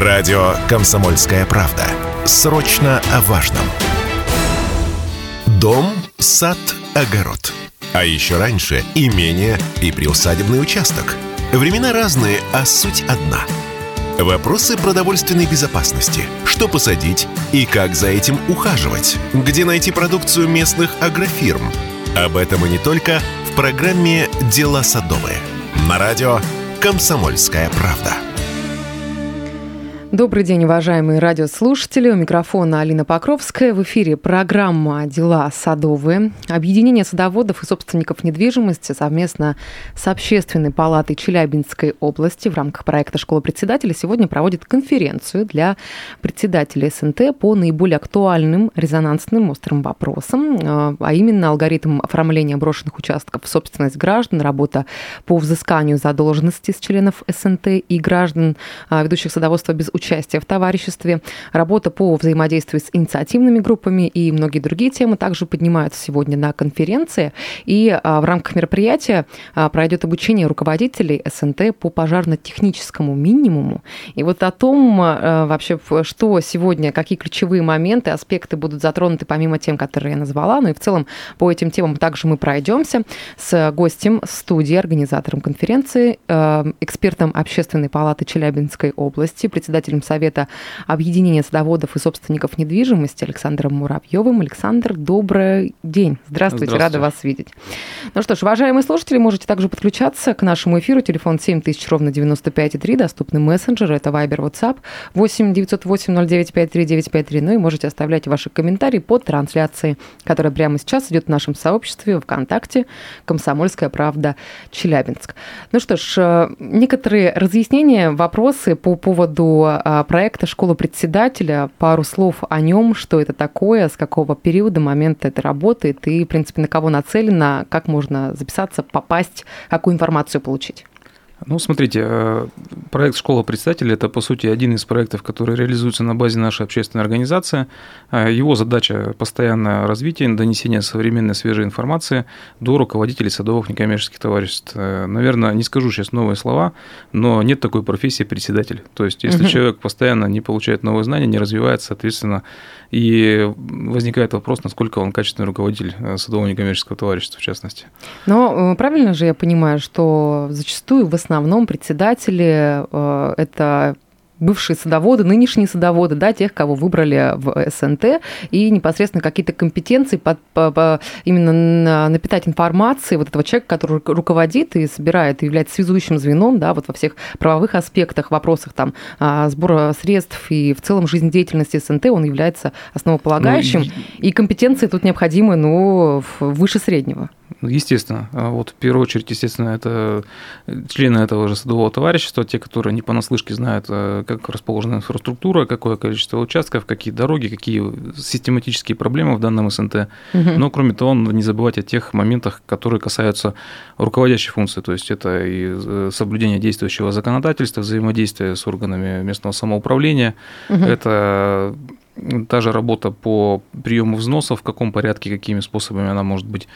Радио «Комсомольская правда». Срочно о важном. Дом, сад, огород. А еще раньше имение и приусадебный участок. Времена разные, а суть одна. Вопросы продовольственной безопасности. Что посадить и как за этим ухаживать? Где найти продукцию местных агрофирм? Об этом и не только в программе «Дела садовые». На радио «Комсомольская правда». Добрый день, уважаемые радиослушатели. У микрофона Алина Покровская. В эфире программа «Дела садовые». Объединение садоводов и собственников недвижимости совместно с Общественной палатой Челябинской области в рамках проекта «Школа председателя» сегодня проводит конференцию для председателей СНТ по наиболее актуальным, резонансным, острым вопросам, э, а именно алгоритм оформления брошенных участков в собственность граждан, работа по взысканию задолженности с членов СНТ и граждан, э, ведущих садоводства без участия в товариществе, работа по взаимодействию с инициативными группами и многие другие темы также поднимаются сегодня на конференции. И а, в рамках мероприятия а, пройдет обучение руководителей СНТ по пожарно-техническому минимуму. И вот о том а, вообще, что сегодня, какие ключевые моменты, аспекты будут затронуты помимо тем, которые я назвала, ну и в целом по этим темам также мы пройдемся с гостем студии, организатором конференции, экспертом Общественной палаты Челябинской области, председателем председателем Совета объединения садоводов и собственников недвижимости Александром Муравьевым. Александр, добрый день. Здравствуйте, Здравствуйте, рада вас видеть. Ну что ж, уважаемые слушатели, можете также подключаться к нашему эфиру. Телефон 7000, ровно 95,3, доступны мессенджеры, это Viber, WhatsApp, 8 908 0953 953. Ну и можете оставлять ваши комментарии под трансляцией, которая прямо сейчас идет в нашем сообществе ВКонтакте «Комсомольская правда Челябинск». Ну что ж, э, некоторые разъяснения, вопросы по поводу а, проекта «Школа председателя». Пару слов о нем, что это такое, с какого периода, момента это работает? И, в принципе, на кого нацелено, как можно записаться, попасть, какую информацию получить. Ну, смотрите, э, проект «Школа председателя» – это, по сути, один из проектов, который реализуется на базе нашей общественной организации. Э, его задача – постоянное развитие, донесение современной свежей информации до руководителей садовых некоммерческих товариществ. Э, наверное, не скажу сейчас новые слова, но нет такой профессии председатель. То есть, если угу. человек постоянно не получает новые знания, не развивается, соответственно, и возникает вопрос, насколько он качественный руководитель садового некоммерческого товарищества, в частности. Но правильно же я понимаю, что зачастую в основном председатели э, это бывшие садоводы, нынешние садоводы, да, тех, кого выбрали в СНТ, и непосредственно какие-то компетенции под, по, по, именно напитать информацией вот этого человека, который руководит и собирает, и является связующим звеном, да, вот во всех правовых аспектах, вопросах там а, сбора средств и в целом жизнедеятельности СНТ, он является основополагающим, ну, и... компетенции тут необходимы, ну, выше среднего. Ну, естественно. А вот в первую очередь, естественно, это члены этого же садового товарищества, те, которые не понаслышке знают, э, как расположена инфраструктура, какое количество участков, какие дороги, какие систематические проблемы в данном СНТ. Угу. Но, кроме того, не забывать о тех моментах, которые касаются руководящей функции, то есть это и э, соблюдение действующего законодательства, взаимодействие с органами местного самоуправления, угу. это та же работа по приему взносов, в каком порядке, какими способами она может быть,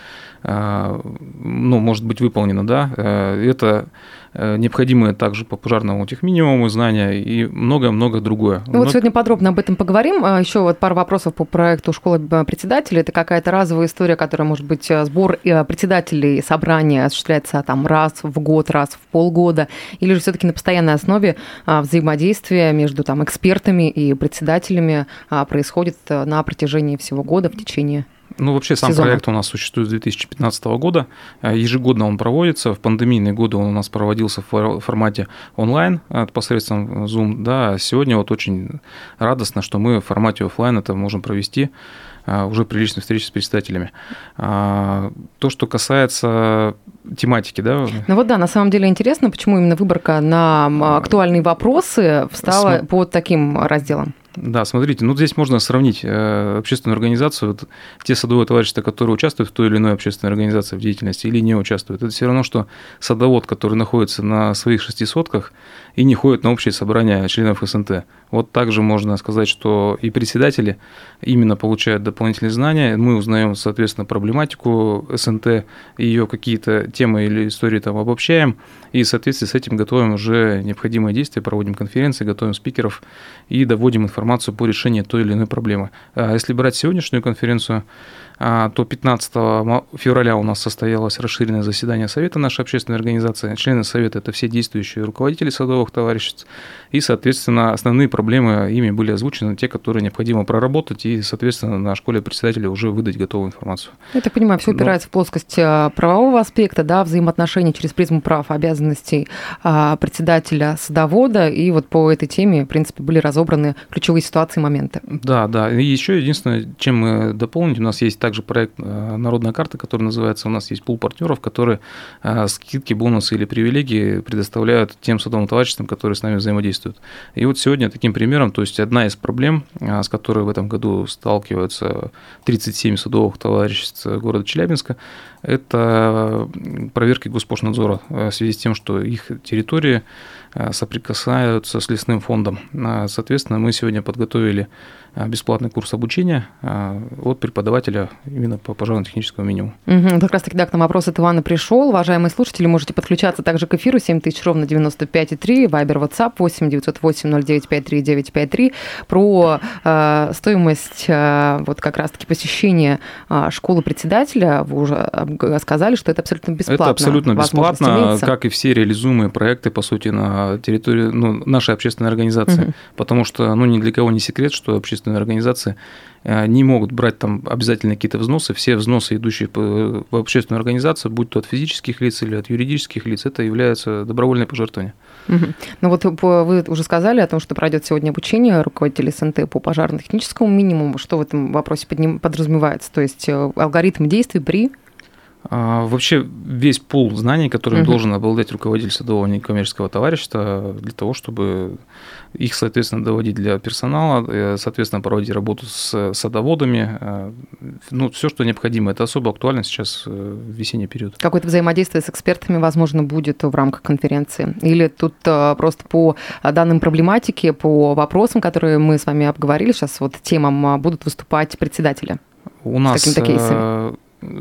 э, ну, может быть выполнена, да, э, это Э, необходимые также по пожарному техминимуму знания и много-много другое. Ну, вот сегодня подробно об этом поговорим. А, Еще вот пару вопросов по проекту «Школа председателей». Это какая-то разовая история, которая, может быть, э, сбор председателей собрания осуществляется там раз в год, раз в полгода, или же все таки на постоянной основе а, взаимодействие между там экспертами и председателями а, происходит на протяжении всего года в течение ну, вообще сам сезона. проект у нас существует с 2015 года. Э, ежегодно он проводится. В пандемийные годы он у нас проводился в формате онлайн э, посредством Zoom. Да, сегодня вот очень радостно, что мы в формате офлайн это можем провести э, уже при личной встрече с председателями. То, что касается тематики, да? Ну вот да, на самом деле интересно, почему именно выборка на актуальные вопросы встала См... под таким разделом. Да, смотрите, ну здесь можно сравнить э, общественную организацию, вот, те садовые товарищества, которые участвуют в той или иной общественной организации в деятельности или не участвуют. Это все равно, что садовод, который находится на своих шести сотках и не ходят на общие собрания членов СНТ. Вот также можно сказать, что и председатели именно получают дополнительные знания. Мы узнаем, соответственно, проблематику СНТ, ее какие-то темы или истории там обобщаем, и в соответствии с этим готовим уже необходимые действия, проводим конференции, готовим спикеров и доводим информацию по решению той или иной проблемы. А если брать сегодняшнюю конференцию, то 15 февраля у нас состоялось расширенное заседание Совета нашей общественной организации. Члены Совета – это все действующие руководители садовых товариществ. И, соответственно, основные проблемы ими были озвучены, те, которые необходимо проработать, и, соответственно, на школе председателя уже выдать готовую информацию. Я так понимаю, все упирается Но... в плоскость а, правового аспекта, да, взаимоотношений через призму прав, обязанностей а, председателя садовода, и вот по этой теме, в принципе, были разобраны ключевые ситуации и моменты. Да, да. И еще единственное, чем мы дополнить, у нас есть так также проект э, «Народная карта», который называется. У нас есть пул партнеров, которые э, скидки, бонусы или привилегии предоставляют тем садовым товариществам, которые с нами взаимодействуют. И вот сегодня таким примером, то есть одна из проблем, э, с которой в этом году сталкиваются 37 садовых товариществ города Челябинска, это проверки Госпошнадзора в связи с тем, что их территории соприкасаются с лесным фондом. Соответственно, мы сегодня подготовили бесплатный курс обучения от преподавателя именно по пожарно-техническому минимуму. Угу, как раз таки, да, к нам вопрос от Ивана пришел. Уважаемые слушатели, можете подключаться также к эфиру 7000 ровно 95,3, Вайбер, WhatsApp 8 908 0953 953 про э, стоимость э, вот как раз-таки посещения э, школы председателя. Вы уже сказали, что это абсолютно бесплатно. Это абсолютно бесплатно, имеется. как и все реализуемые проекты, по сути, на территории ну, нашей общественной организации. Угу. Потому что, ну, ни для кого не секрет, что общественные организации э, не могут брать там обязательно какие-то взносы. Все взносы, идущие в общественную организацию, будь то от физических лиц или от юридических лиц, это является добровольное пожертвование. Угу. Ну вот вы уже сказали о том, что пройдет сегодня обучение руководителей СНТ по пожарно-техническому минимуму. Что в этом вопросе подразумевается? То есть э, алгоритм действий при вообще весь пул знаний, которым угу. должен обладать руководитель садового некоммерческого товарищества для того, чтобы их, соответственно, доводить для персонала, э, соответственно, проводить работу с садоводами, э, ну, все, что необходимо. Это особо актуально сейчас э, в весенний период. Какое-то взаимодействие с экспертами, возможно, будет в рамках конференции? Или тут просто по данным проблематики, по вопросам, которые мы с вами обговорили, сейчас вот темам будут выступать председатели? У нас?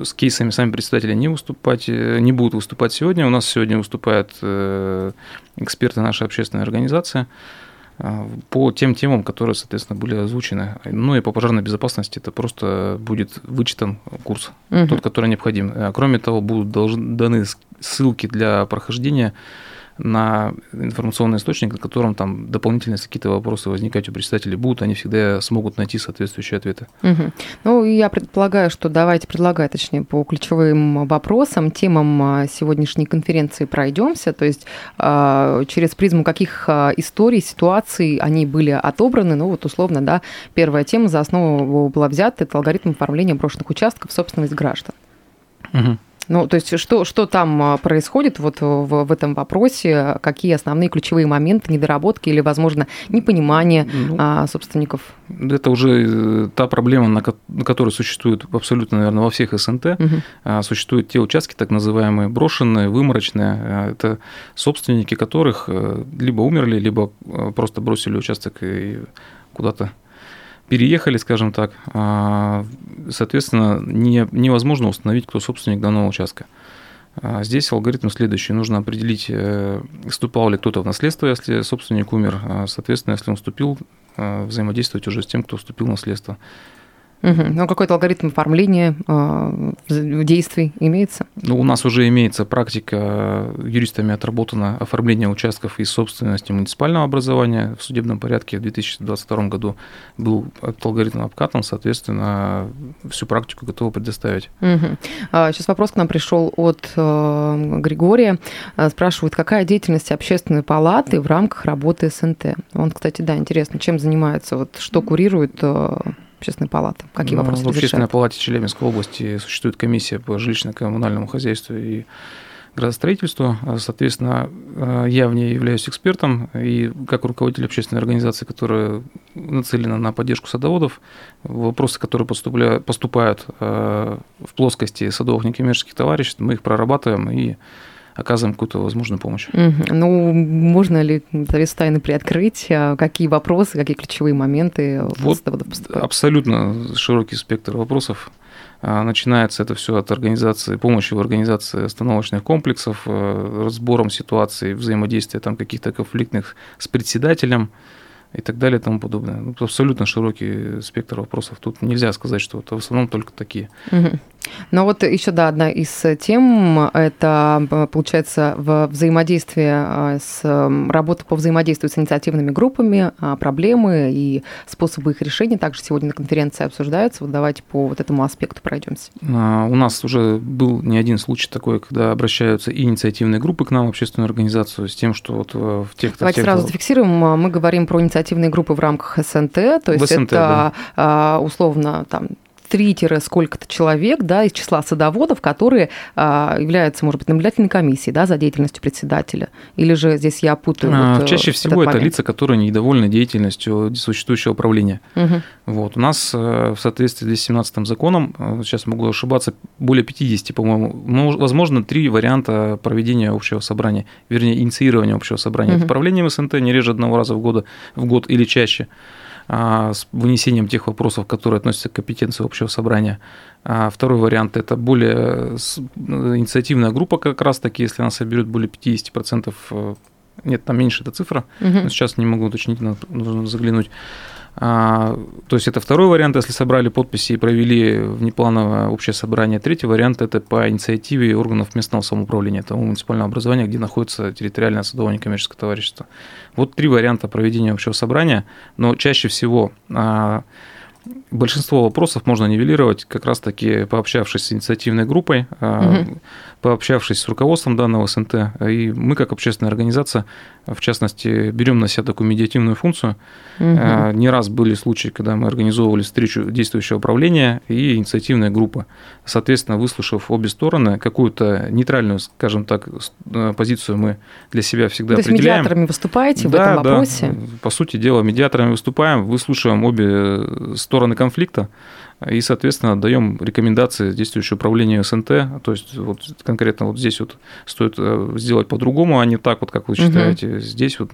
С кейсами сами председатели не выступать, э, не будут выступать сегодня. У нас сегодня выступают э, эксперты нашей общественной организации э, по тем темам, которые, соответственно, были озвучены. Ну и по пожарной безопасности это просто будет вычитан курс, угу. тот, который необходим. Кроме того, будут должны, даны ссылки для прохождения на информационный источник, на котором там дополнительные какие-то вопросы возникать у председателей будут, они всегда смогут найти соответствующие ответы. Угу. Ну, я предполагаю, что давайте предлагать, точнее, по ключевым вопросам, темам а, сегодняшней конференции пройдемся, то есть а, через призму каких а, историй, ситуаций они были отобраны, ну вот условно, да, первая тема за основу была взята, это алгоритм оформления брошенных участков собственность граждан. Угу. Ну, то есть что, что там а, происходит вот в, в этом вопросе? Какие основные ключевые моменты, недоработки или, возможно, непонимание ну, а, собственников? Это уже э, та проблема, на, на которой существует абсолютно, наверное, во всех СНТ. Угу. Существуют те участки, так называемые брошенные, выморочные. А, это собственники которых э, либо умерли, либо э, просто бросили участок и куда-то переехали, скажем так, а, соответственно, не, невозможно установить, кто собственник данного участка. А, здесь алгоритм следующий. Нужно определить, э, вступал ли кто-то в наследство, если собственник умер. А, соответственно, если он вступил, взаимодействовать уже с тем, кто вступил в наследство. Угу. Ну, какой-то алгоритм оформления э, действий имеется? Ну, у нас уже имеется практика, юристами отработано оформление участков из собственности муниципального образования в судебном порядке. В 2022 году был этот алгоритм обкатан, соответственно, всю практику готовы предоставить. Угу. Сейчас вопрос к нам пришел от э, Григория. А, спрашивают, какая деятельность общественной палаты в рамках работы СНТ? Он, кстати, да, интересно, чем занимается, вот что курирует э, общественной палаты? Какие ну, вопросы В общественной палате Челябинской области существует комиссия по жилищно-коммунальному хозяйству и градостроительству. Соответственно, я в ней являюсь экспертом, и как руководитель общественной организации, которая нацелена на поддержку садоводов, вопросы, которые поступают, поступают в плоскости садовых некоммерческих товариществ, мы их прорабатываем и оказываем какую-то возможную помощь. Угу. Ну, можно ли завесу тайны приоткрыть? А какие вопросы, какие ключевые моменты вот Абсолютно широкий спектр вопросов. А, начинается это все от организации, помощи в организации остановочных комплексов, э, разбором ситуации, взаимодействия там каких-то конфликтных с председателем, и так далее и тому подобное. Ну, абсолютно широкий спектр вопросов. Тут нельзя сказать, что это в основном только такие. Угу. Но вот еще, да, одна из тем, это, получается, в взаимодействии а, с работой по взаимодействию с инициативными группами, а, проблемы и способы их решения также сегодня на конференции обсуждаются. Вот давайте по вот этому аспекту пройдемся. А, у нас уже был не один случай такой, когда обращаются и инициативные группы к нам, общественную организацию, с тем, что вот в тех... Давайте тех, сразу зафиксируем, мы говорим про инициативные группы в рамках СНТ, то есть СНТ, это да. условно там 3-сколько-то человек да, из числа садоводов, которые а, являются, может быть, наблюдательной комиссией да, за деятельностью председателя? Или же здесь я путаю? А, вот, чаще всего это момент? лица, которые недовольны деятельностью существующего управления. Угу. Вот. У нас э, в соответствии с 217 законом, э, сейчас могу ошибаться, более 50, по-моему, ну, возможно, три варианта проведения общего собрания, вернее, инициирования общего собрания. Угу. Это правлением СНТ не реже одного раза в год, в год или чаще. А, с вынесением тех вопросов, которые относятся к компетенции общего собрания. А второй вариант – это более инициативная группа как раз-таки, если она соберет более 50%, э, нет, там меньше эта цифра, угу. но сейчас не могу уточнить, нужно заглянуть. А, то есть это второй вариант, если собрали подписи и провели внеплановое общее собрание. Третий вариант – это по инициативе органов местного самоуправления, того муниципального образования, где находится территориальное садовое некоммерческое товарищество. Вот три варианта проведения общего собрания, но чаще всего а, большинство вопросов можно нивелировать как раз-таки пообщавшись с инициативной группой, угу. пообщавшись с руководством данного СНТ. И мы, как общественная организация, в частности, берем на себя такую медиативную функцию. Угу. Не раз были случаи, когда мы организовывали встречу действующего управления и инициативная группа. Соответственно, выслушав обе стороны, какую-то нейтральную, скажем так, э, позицию мы для себя всегда То определяем. То есть медиаторами выступаете да, в этом вопросе? Да, по сути дела, медиаторами выступаем, выслушиваем обе стороны конфликта и, соответственно, даем рекомендации действующего управления СНТ. То есть вот конкретно вот здесь вот стоит э, сделать по-другому, а не так вот, как вы считаете. Угу. Здесь вот,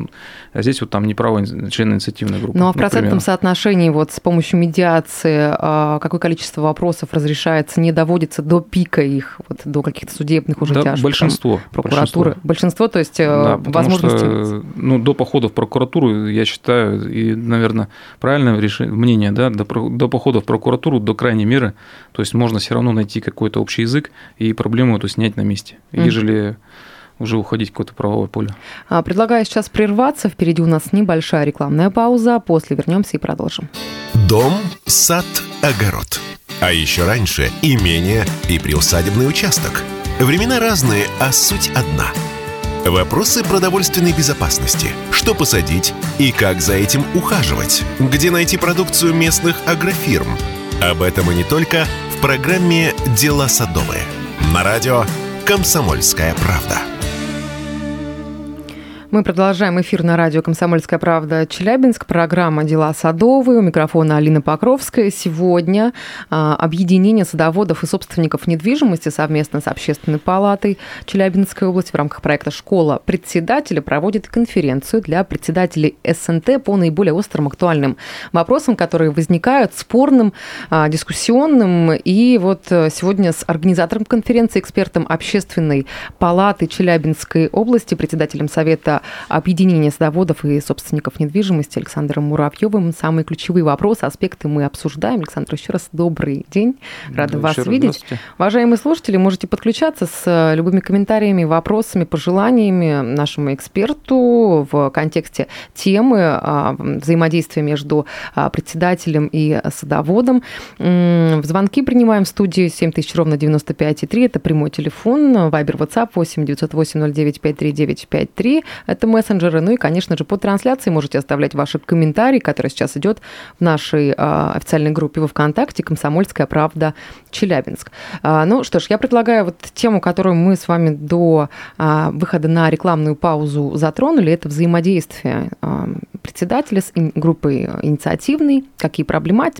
а здесь вот там неправо член инициативной группы. Ну а в например. процентном соотношении вот с помощью медиации а, какое количество вопросов разрешается, не доводится до пика их, вот до каких-то судебных уже да, тяжб? Большинство. Там, прокуратуры. Большинство. большинство, то есть э, да, возможности... Что, ну, до похода в прокуратуру, я считаю, и, наверное, правильное решение, мнение, да, до, до похода в прокуратуру до крайней меры, то есть можно все равно найти какой-то общий язык и проблему эту снять на месте, mm. ежели уже уходить в какое-то правовое поле. А, предлагаю сейчас прерваться. Впереди у нас небольшая рекламная пауза. После вернемся и продолжим. Дом, сад, огород. А еще раньше имение и приусадебный участок. Времена разные, а суть одна. Вопросы продовольственной безопасности. Что посадить и как за этим ухаживать? Где найти продукцию местных агрофирм? Об этом и не только в программе «Дела садовые» на радио «Комсомольская правда». Мы продолжаем эфир на радио «Комсомольская правда» Челябинск. Программа «Дела садовые». У микрофона Алина Покровская. Сегодня а, объединение садоводов и собственников недвижимости совместно с Общественной палатой Челябинской области в рамках проекта «Школа председателя» проводит конференцию для председателей СНТ по наиболее острым актуальным вопросам, которые возникают, спорным, а, дискуссионным. И вот э, сегодня с организатором конференции, экспертом Общественной палаты Челябинской области, председателем Совета объединения садоводов и собственников недвижимости Александром Муравьевым. Самые ключевые вопросы, аспекты мы обсуждаем. Александр, еще раз добрый день. Рада да, вас видеть. Уважаемые слушатели, можете подключаться с э, любыми комментариями, вопросами, пожеланиями нашему эксперту в контексте темы а, взаимодействия между а, председателем и садоводом. В звонки принимаем в студии 7000 ровно 95,3. Это прямой телефон. Вайбер, WhatsApp 8 908 09 53 953. Это мессенджеры. Ну и, конечно же, по трансляции можете оставлять ваши комментарии, которые сейчас идет в нашей а, официальной группе во ВКонтакте «Комсомольская правда Челябинск». А, ну что ж, я предлагаю вот тему, которую мы с вами до а, выхода на рекламную паузу затронули, это взаимодействие а, председателя с группой инициативной, какие, проблемы,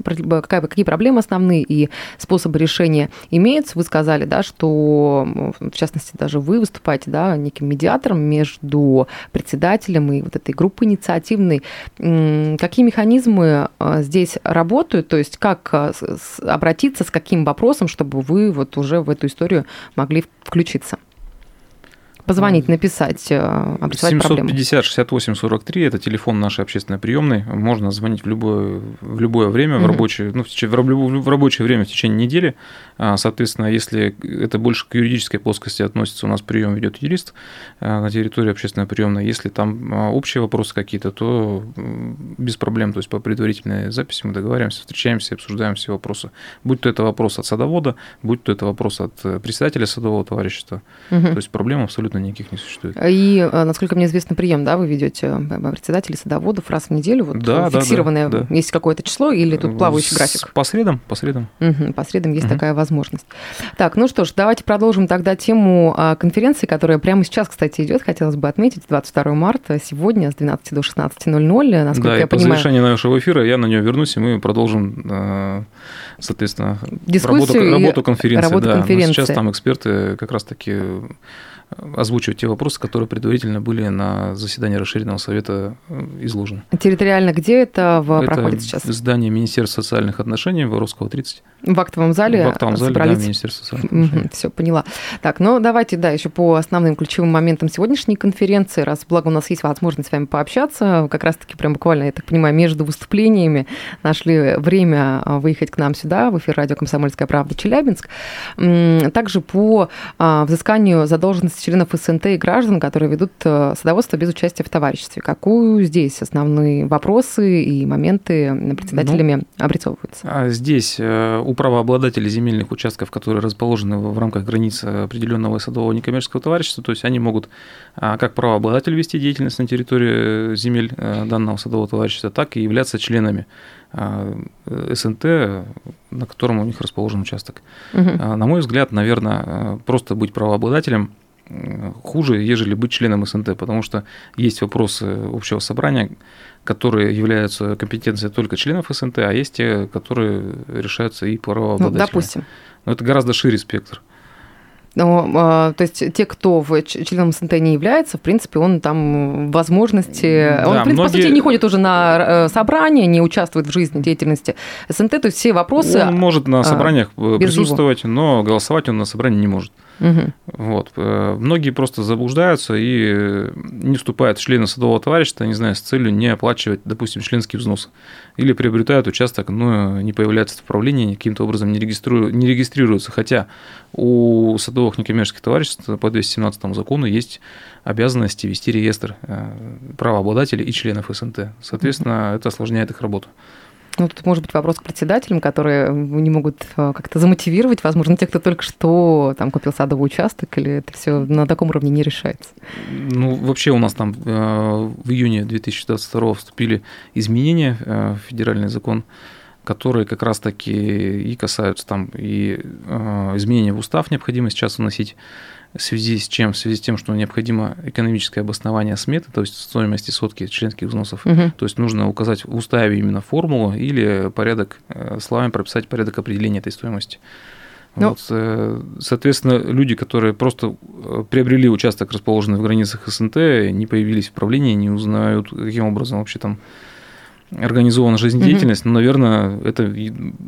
какие проблемы основные и способы решения имеются. Вы сказали, да, что, в частности, даже вы выступаете да, неким медиатором между председателем и вот этой группой инициативной. Какие механизмы а, здесь работают? То есть как а, обратиться с каким вопросом, чтобы вы вот уже в эту историю могли включиться? Позвонить, написать, э, обрисовать 750 68 43 это телефон нашей общественной приемной. Можно звонить в любое, в любое время, mm-hmm. в, рабочее, ну, в, в, рабочее время в течение недели. А, соответственно, если это больше к юридической плоскости относится, у нас прием ведет юрист а, на территории общественной приемной. Если там а, общие вопросы какие-то, то без проблем, то есть по предварительной записи мы договариваемся, встречаемся, обсуждаем все вопросы. Будь то это вопрос от садовода, будь то это вопрос от э, председателя садового товарищества. Угу. То есть проблем абсолютно никаких не существует. И, э, насколько мне известно, прием, да, вы ведете э, председателей садоводов раз в неделю, вот да, фиксированное, да, да, да. есть какое-то число или тут плавающий график? По средам, по средам. Угу, по средам есть угу. такая возможность. Так, ну что ж, давайте продолжим тогда тему а, конференции, которая прямо сейчас, кстати, идет. Хотелось бы отметить 22 марта, сегодня с 12 до 16.00, насколько да, я и понимаю. по завершении нашего эфира я на нее вернусь, и мы продолжим, соответственно, Дискуссию работу, работу конференции. Работу да. конференции. сейчас там эксперты как раз-таки озвучивать те вопросы, которые предварительно были на заседании расширенного совета э, изложены. Территориально где это, в, это проходит сейчас? здание Министерства социальных отношений, Воровского, 30. В актовом зале В актовом зале, собрались? да, Министерство социальных отношений. Угу, все, поняла. Так, ну давайте, да, еще по основным ключевым моментам сегодняшней конференции, раз благо у нас есть возможность с вами пообщаться, как раз-таки прям буквально, я так понимаю, между выступлениями нашли время а, выехать к нам сюда, в эфир радио «Комсомольская правда» Челябинск. Также по а, взысканию задолженности членов СНТ и граждан, которые ведут э, садоводство без участия в товариществе. Какую здесь основные вопросы и моменты председателями ну, обрисовываются? А здесь э, у правообладателей земельных участков, которые расположены в рамках границ определенного садового некоммерческого товарищества, то есть они могут а, как правообладатель вести деятельность на территории земель э, данного садового товарищества, так и являться членами а, СНТ, на котором у них расположен участок. Угу. На мой взгляд, наверное, просто быть правообладателем – хуже, ежели быть членом СНТ, потому что есть вопросы общего собрания, которые являются компетенцией только членов СНТ, а есть те, которые решаются и правообладателями. Ну, допустим. Но это гораздо шире спектр. Но, а, то есть те, кто в членом СНТ не является, в принципе, он там возможности... Да, он, в принципе, многие... по сути, не ходит уже на э, собрания, не участвует в жизни, деятельности СНТ, то есть все вопросы... Он может на а, собраниях а, присутствовать, его. но голосовать он на собрании не может. Угу. Вот. Э, многие просто заблуждаются и не вступают в члены садового товарищества, не знаю, с целью не оплачивать, допустим, членский взнос. Или приобретают участок, но не появляются в правлении, каким-то образом не, регистриру... не регистрируются. Хотя у садовых некоммерческих товариществ по 217 закону есть обязанности вести реестр э, правообладателей и членов СНТ. Соответственно, это осложняет их работу. Ну, тут может быть вопрос к председателям, которые не могут э, как-то замотивировать, возможно, те, кто только что там купил садовый участок, или это все на таком уровне не решается? Ну, вообще у нас там э, в июне 2022 вступили изменения э, в федеральный закон, которые как раз-таки и касаются там и изменения в устав необходимо сейчас вносить в связи с чем? В связи с тем, что необходимо экономическое обоснование сметы, то есть стоимости сотки членских взносов. Угу. То есть нужно указать в уставе именно формулу или порядок, э, словами прописать порядок определения этой стоимости. Ну, вот, э, соответственно, люди, которые просто э, приобрели участок, расположенный в границах СНТ, не появились в правлении, не узнают, каким образом вообще там организована жизнедеятельность, mm-hmm. но, наверное, это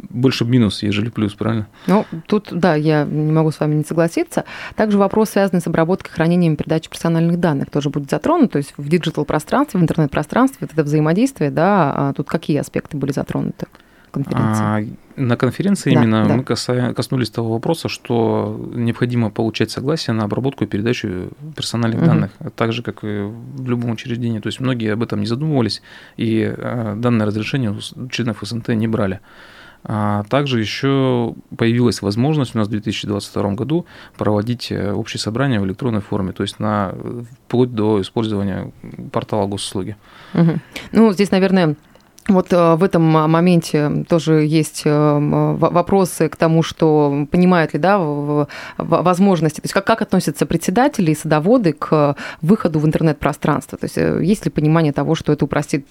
больше минус, ежели плюс, правильно? Ну, тут, да, я не могу с вами не согласиться. Также вопрос, связанный с обработкой, хранением, передачей персональных данных, тоже будет затронут. То есть в диджитал-пространстве, в интернет-пространстве, вот это взаимодействие, да, а тут какие аспекты были затронуты? Конференции? А, на конференции да, именно да. мы коснулись того вопроса, что необходимо получать согласие на обработку и передачу персональных угу. данных, так же, как и в любом учреждении. То есть многие об этом не задумывались, и а, данное разрешение у членов СНТ не брали. А также еще появилась возможность у нас в 2022 году проводить э, общее собрание в электронной форме, то есть на, вплоть до использования портала госуслуги. Угу. Ну, здесь, наверное, вот э, в этом моменте тоже есть э, вопросы к тому, что понимают ли да, возможности, то есть как, как относятся председатели и садоводы к выходу в интернет-пространство, то есть э, есть ли понимание того, что это упростит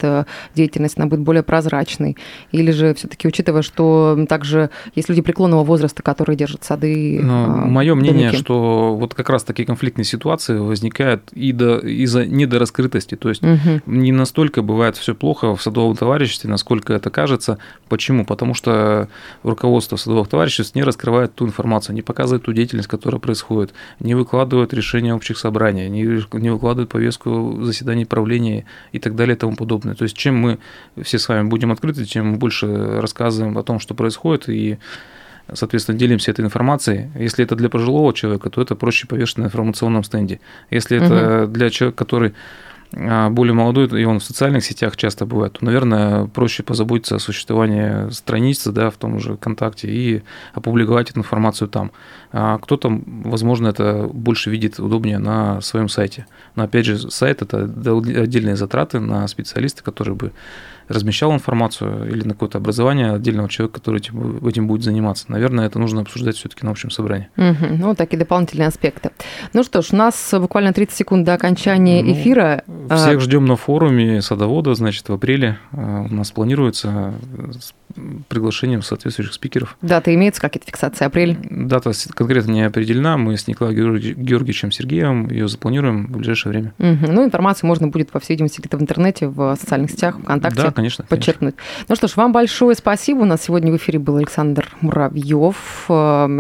деятельность, она будет более прозрачной, или же все-таки учитывая, что также есть люди преклонного возраста, которые держат сады. Ну, мое мнение, что вот как раз такие конфликтные ситуации возникают и до, из-за недораскрытости, то есть угу. не настолько бывает все плохо в садовом товарище, товариществе, насколько это кажется. Почему? Потому что руководство садовых товариществ не раскрывает ту информацию, не показывает ту деятельность, которая происходит, не выкладывает решения общих собраний, не, не выкладывает повестку заседаний правления и так далее и тому подобное. То есть чем мы все с вами будем открыты, тем мы больше рассказываем о том, что происходит, и соответственно, делимся этой информацией. Если это для пожилого человека, то это проще повешено на информационном стенде. Если это угу. для человека, который а, более молодой, и он в социальных сетях часто бывает, то, наверное, проще позаботиться о существовании страницы да, в том же ВКонтакте и опубликовать эту информацию там. А кто-то, возможно, это больше видит удобнее на своем сайте. Но, опять же, сайт – это отдельные затраты на специалиста, который бы размещал информацию или на какое-то образование отдельного человека, который этим, этим будет заниматься. Наверное, это нужно обсуждать все-таки на общем собрании. Угу, ну, такие дополнительные аспекты. Ну что ж, у нас буквально 30 секунд до окончания ну, эфира. Всех а, ждем на форуме садовода, значит, в апреле а, у нас планируется приглашением соответствующих спикеров. Дата имеется, как это фиксация, апрель? Дата конкретно не определена, мы с Николаем Георгиевичем Сергеевым ее запланируем в ближайшее время. Угу. Ну, информацию можно будет, по всей видимости, где-то в интернете, в социальных сетях, ВКонтакте да, конечно, подчеркнуть. Конечно. Ну что ж, вам большое спасибо. У нас сегодня в эфире был Александр Муравьев, э,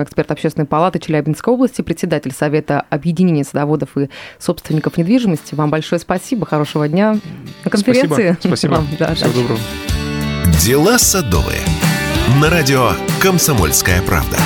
эксперт Общественной палаты Челябинской области, председатель Совета объединения садоводов и собственников недвижимости. Вам большое спасибо, хорошего дня на конференции. Спасибо. спасибо. Вам, да, Всего да. доброго. Дела садовые. На радио «Комсомольская правда».